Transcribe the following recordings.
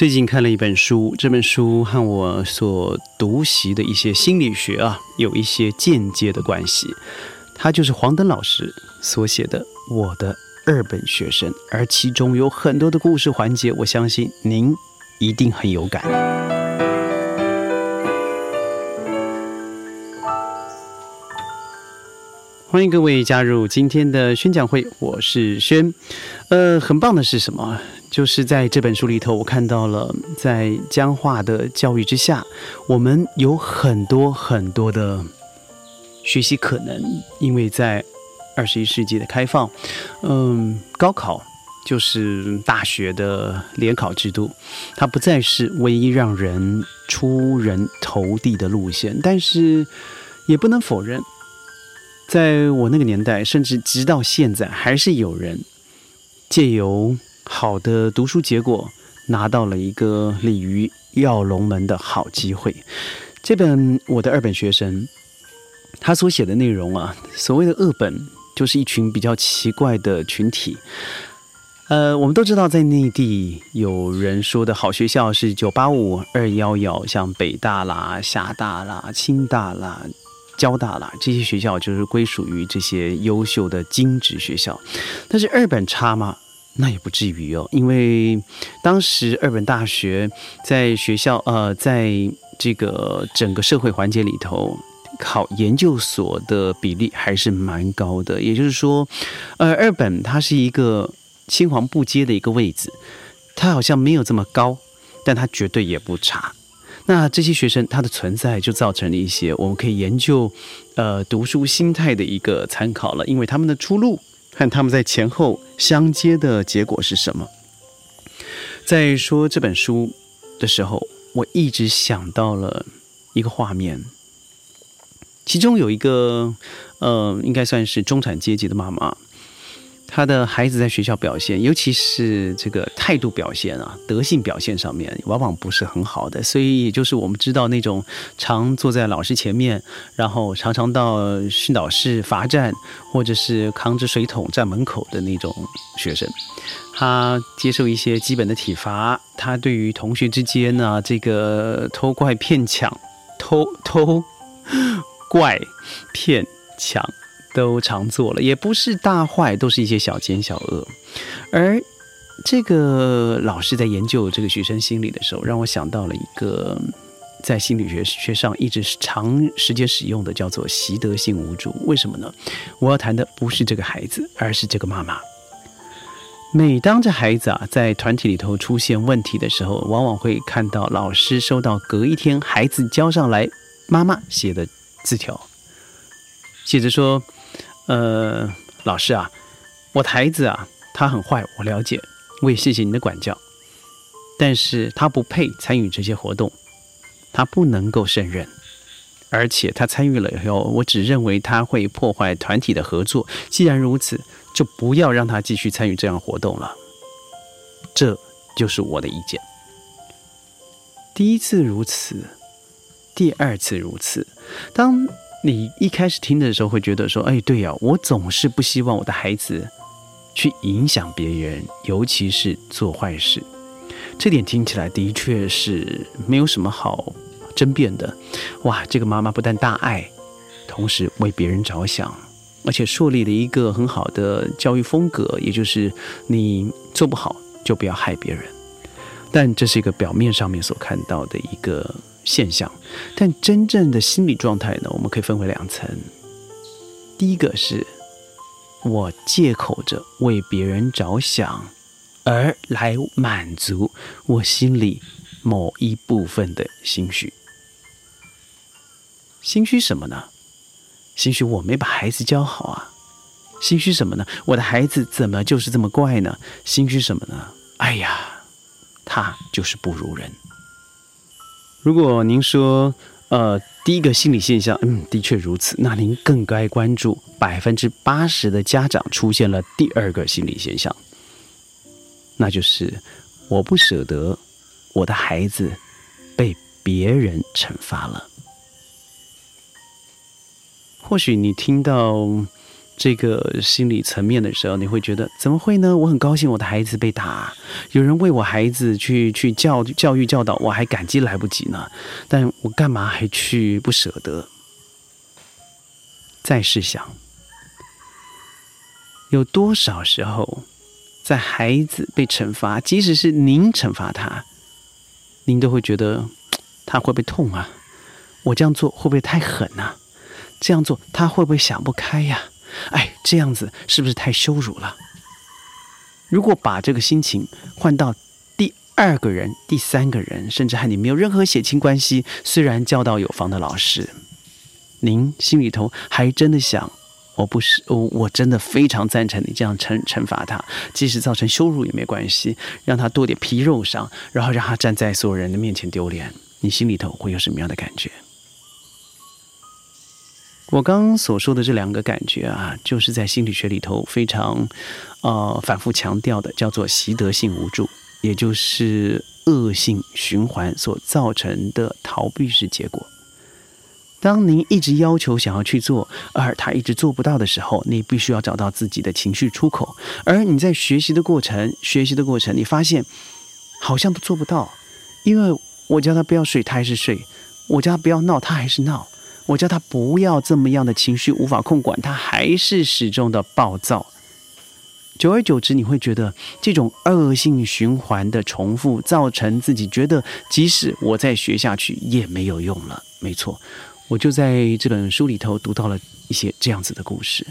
最近看了一本书，这本书和我所读习的一些心理学啊，有一些间接的关系。它就是黄登老师所写的《我的二本学生》，而其中有很多的故事环节，我相信您一定很有感。欢迎各位加入今天的宣讲会，我是轩。呃，很棒的是什么？就是在这本书里头，我看到了在僵化的教育之下，我们有很多很多的学习可能。因为在二十一世纪的开放，嗯，高考就是大学的联考制度，它不再是唯一让人出人头地的路线。但是也不能否认。在我那个年代，甚至直到现在，还是有人借由好的读书结果，拿到了一个鲤鱼跃龙门的好机会。这本我的二本学生，他所写的内容啊，所谓的二本，就是一群比较奇怪的群体。呃，我们都知道，在内地有人说的好学校是九八五、二幺幺，像北大啦、厦大啦、清大啦。交大啦，这些学校就是归属于这些优秀的精职学校，但是二本差吗？那也不至于哦，因为当时二本大学在学校呃，在这个整个社会环节里头，考研究所的比例还是蛮高的。也就是说，呃，二本它是一个青黄不接的一个位置，它好像没有这么高，但它绝对也不差。那这些学生他的存在就造成了一些我们可以研究，呃，读书心态的一个参考了。因为他们的出路看他们在前后相接的结果是什么？在说这本书的时候，我一直想到了一个画面，其中有一个，呃，应该算是中产阶级的妈妈。他的孩子在学校表现，尤其是这个态度表现啊、德性表现上面，往往不是很好的。所以，也就是我们知道那种常坐在老师前面，然后常常到训导室罚站，或者是扛着水桶站门口的那种学生，他接受一些基本的体罚。他对于同学之间呢，这个偷怪骗抢、偷偷怪骗抢。都常做了，也不是大坏，都是一些小奸小恶。而这个老师在研究这个学生心理的时候，让我想到了一个在心理学学上一直长时间使用的，叫做习得性无助。为什么呢？我要谈的不是这个孩子，而是这个妈妈。每当这孩子啊在团体里头出现问题的时候，往往会看到老师收到隔一天孩子交上来妈妈写的字条，写着说。呃，老师啊，我的孩子啊，他很坏，我了解，我也谢谢你的管教，但是他不配参与这些活动，他不能够胜任，而且他参与了以后，我只认为他会破坏团体的合作。既然如此，就不要让他继续参与这样活动了。这就是我的意见。第一次如此，第二次如此，当。你一开始听的时候会觉得说：“哎，对呀，我总是不希望我的孩子去影响别人，尤其是做坏事。”这点听起来的确是没有什么好争辩的。哇，这个妈妈不但大爱，同时为别人着想，而且树立了一个很好的教育风格，也就是你做不好就不要害别人。但这是一个表面上面所看到的一个。现象，但真正的心理状态呢？我们可以分为两层。第一个是，我借口着为别人着想，而来满足我心里某一部分的心虚。心虚什么呢？心虚我没把孩子教好啊。心虚什么呢？我的孩子怎么就是这么怪呢？心虚什么呢？哎呀，他就是不如人。如果您说，呃，第一个心理现象，嗯，的确如此，那您更该关注百分之八十的家长出现了第二个心理现象，那就是我不舍得我的孩子被别人惩罚了。或许你听到这个心理层面的时候，你会觉得怎么会呢？我很高兴我的孩子被打，有人为我孩子去去教教育教导，我还感激来不及呢。但我干嘛还去不舍得？再试想，有多少时候，在孩子被惩罚，即使是您惩罚他，您都会觉得他会不会痛啊？我这样做会不会太狠啊？这样做他会不会想不开呀？哎，这样子是不是太羞辱了？如果把这个心情换到第二个人、第三个人，甚至和你没有任何血亲关系，虽然教导有方的老师，您心里头还真的想，我不是我，我真的非常赞成你这样惩惩罚他，即使造成羞辱也没关系，让他多点皮肉伤，然后让他站在所有人的面前丢脸，你心里头会有什么样的感觉？我刚刚所说的这两个感觉啊，就是在心理学里头非常，呃，反复强调的，叫做习得性无助，也就是恶性循环所造成的逃避式结果。当您一直要求想要去做，而他一直做不到的时候，你必须要找到自己的情绪出口。而你在学习的过程，学习的过程，你发现好像都做不到，因为我叫他不要睡，他还是睡；我叫他不要闹，他还是闹。我叫他不要这么样的情绪无法控管，他还是始终的暴躁。久而久之，你会觉得这种恶性循环的重复，造成自己觉得即使我再学下去也没有用了。没错，我就在这本书里头读到了一些这样子的故事。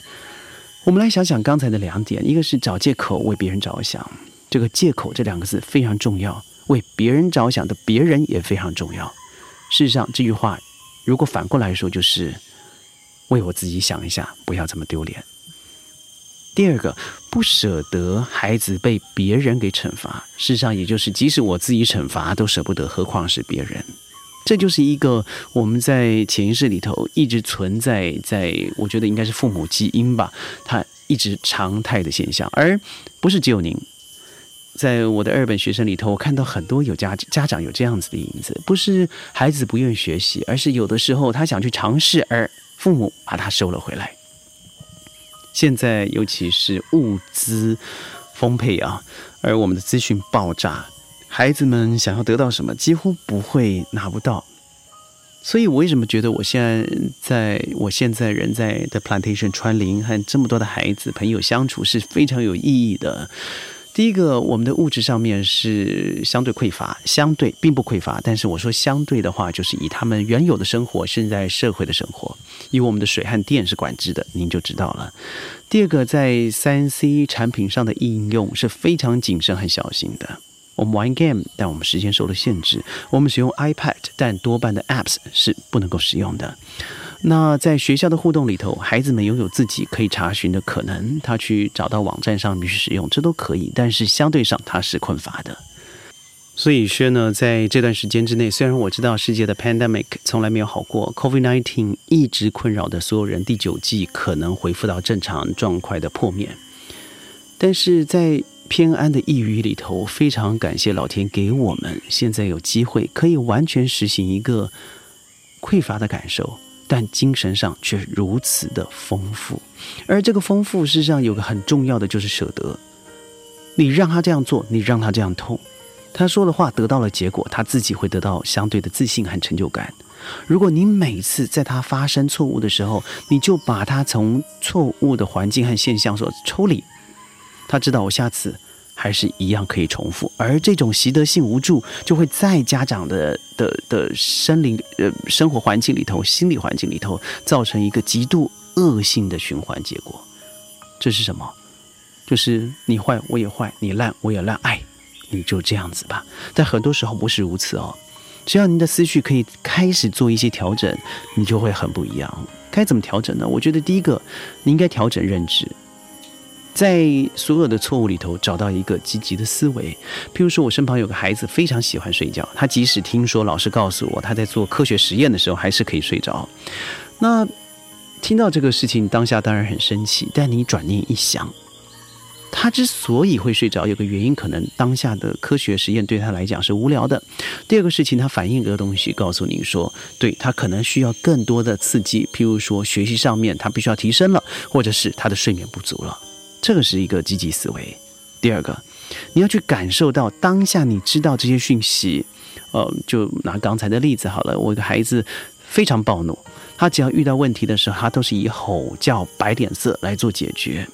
我们来想想刚才的两点：一个是找借口为别人着想，这个借口这两个字非常重要；为别人着想的别人也非常重要。事实上，这句话。如果反过来说，就是为我自己想一下，不要这么丢脸。第二个，不舍得孩子被别人给惩罚，事实上也就是即使我自己惩罚都舍不得，何况是别人。这就是一个我们在潜意识里头一直存在，在我觉得应该是父母基因吧，它一直常态的现象，而不是只有您。在我的二本学生里头，我看到很多有家家长有这样子的影子，不是孩子不愿学习，而是有的时候他想去尝试，而父母把他收了回来。现在尤其是物资丰沛啊，而我们的资讯爆炸，孩子们想要得到什么，几乎不会拿不到。所以，我为什么觉得我现在在我现在人在的 plantation 川林和这么多的孩子朋友相处是非常有意义的。第一个，我们的物质上面是相对匮乏，相对并不匮乏。但是我说相对的话，就是以他们原有的生活，现在社会的生活，以我们的水和电是管制的，您就知道了。第二个，在三 C 产品上的应用是非常谨慎和小心的。我们玩 game，但我们时间受了限制；我们使用 iPad，但多半的 apps 是不能够使用的。那在学校的互动里头，孩子们拥有自己可以查询的可能，他去找到网站上面去使用，这都可以。但是相对上，他是困乏的。所以说呢，在这段时间之内，虽然我知道世界的 pandemic 从来没有好过，COVID-19 一直困扰的所有人，第九季可能恢复到正常状况的破灭。但是在偏安的抑郁里头，非常感谢老天给我们现在有机会，可以完全实行一个匮乏的感受。但精神上却如此的丰富，而这个丰富事实上有个很重要的就是舍得。你让他这样做，你让他这样痛，他说的话得到了结果，他自己会得到相对的自信和成就感。如果你每次在他发生错误的时候，你就把他从错误的环境和现象所抽离，他知道我下次。还是一样可以重复，而这种习得性无助就会在家长的的的生灵呃生活环境里头、心理环境里头造成一个极度恶性的循环结果。这是什么？就是你坏我也坏，你烂我也烂，哎，你就这样子吧。但很多时候不是如此哦。只要您的思绪可以开始做一些调整，你就会很不一样。该怎么调整呢？我觉得第一个，你应该调整认知。在所有的错误里头找到一个积极的思维，譬如说，我身旁有个孩子非常喜欢睡觉，他即使听说老师告诉我他在做科学实验的时候还是可以睡着。那听到这个事情当下当然很生气，但你转念一想，他之所以会睡着，有个原因，可能当下的科学实验对他来讲是无聊的。第二个事情，他反映一个东西，告诉您说，对他可能需要更多的刺激，譬如说学习上面他必须要提升了，或者是他的睡眠不足了。这个是一个积极思维。第二个，你要去感受到当下你知道这些讯息。呃，就拿刚才的例子好了，我一个孩子非常暴怒，他只要遇到问题的时候，他都是以吼叫、摆脸色来做解决。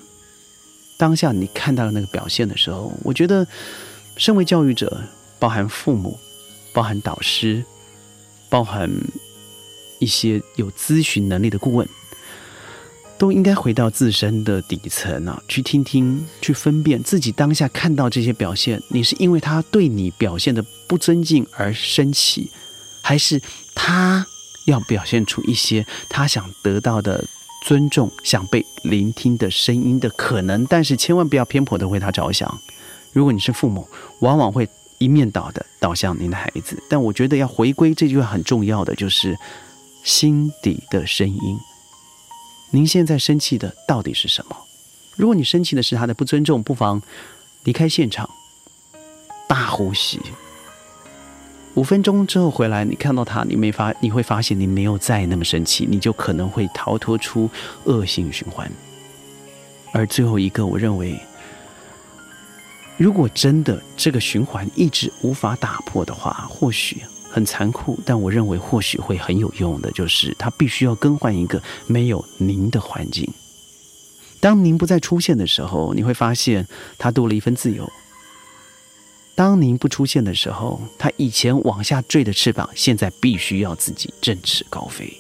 当下你看到那个表现的时候，我觉得，身为教育者，包含父母、包含导师、包含一些有咨询能力的顾问，都应该回到自身的底层啊，去听听、去分辨自己当下看到这些表现，你是因为他对你表现的不尊敬而生气，还是他要表现出一些他想得到的？尊重想被聆听的声音的可能，但是千万不要偏颇的为他着想。如果你是父母，往往会一面倒的导向您的孩子。但我觉得要回归这句话很重要的就是心底的声音。您现在生气的到底是什么？如果你生气的是他的不尊重，不妨离开现场，大呼吸。五分钟之后回来，你看到他，你没发，你会发现你没有再那么生气，你就可能会逃脱出恶性循环。而最后一个，我认为，如果真的这个循环一直无法打破的话，或许很残酷，但我认为或许会很有用的，就是他必须要更换一个没有您的环境。当您不再出现的时候，你会发现他多了一份自由。当您不出现的时候，他以前往下坠的翅膀，现在必须要自己振翅高飞。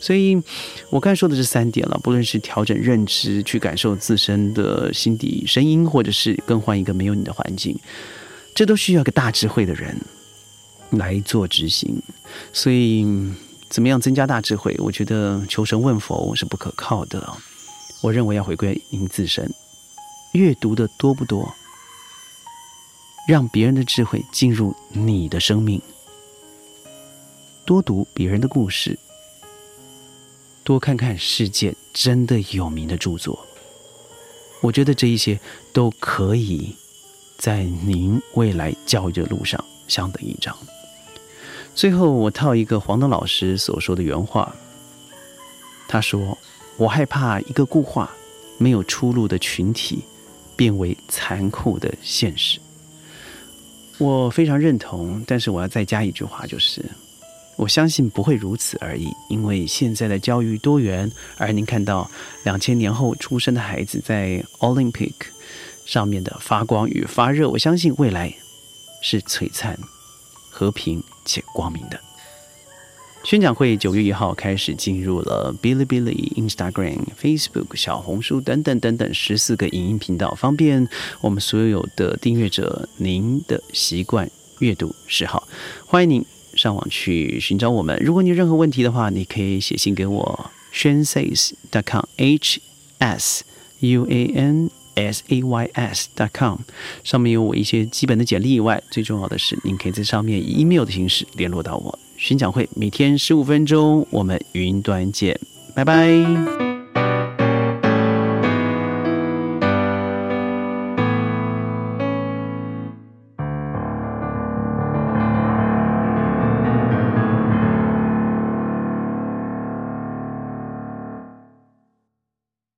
所以，我刚才说的这三点了，不论是调整认知，去感受自身的心底声音，或者是更换一个没有你的环境，这都需要一个大智慧的人来做执行。所以，怎么样增加大智慧？我觉得求神问佛是不可靠的。我认为要回归您自身，阅读的多不多？让别人的智慧进入你的生命，多读别人的故事，多看看世界真的有名的著作。我觉得这一些都可以在您未来教育的路上相得益彰。最后，我套一个黄东老师所说的原话，他说：“我害怕一个固化、没有出路的群体，变为残酷的现实。”我非常认同，但是我要再加一句话，就是我相信不会如此而已。因为现在的教育多元，而您看到两千年后出生的孩子在 Olympic 上面的发光与发热，我相信未来是璀璨、和平且光明的。宣讲会九月一号开始进入了 Bilibili、Instagram、Facebook、小红书等等等等十四个影音频道，方便我们所有的订阅者。您的习惯阅读嗜好，欢迎您上网去寻找我们。如果你有任何问题的话，你可以写信给我 s h a n s a y s c o m h s u a n s a y s dot com，上面有我一些基本的简历以外，最重要的是，您可以在上面以 email 的形式联络到我。宣讲会每天十五分钟，我们云端见，拜拜。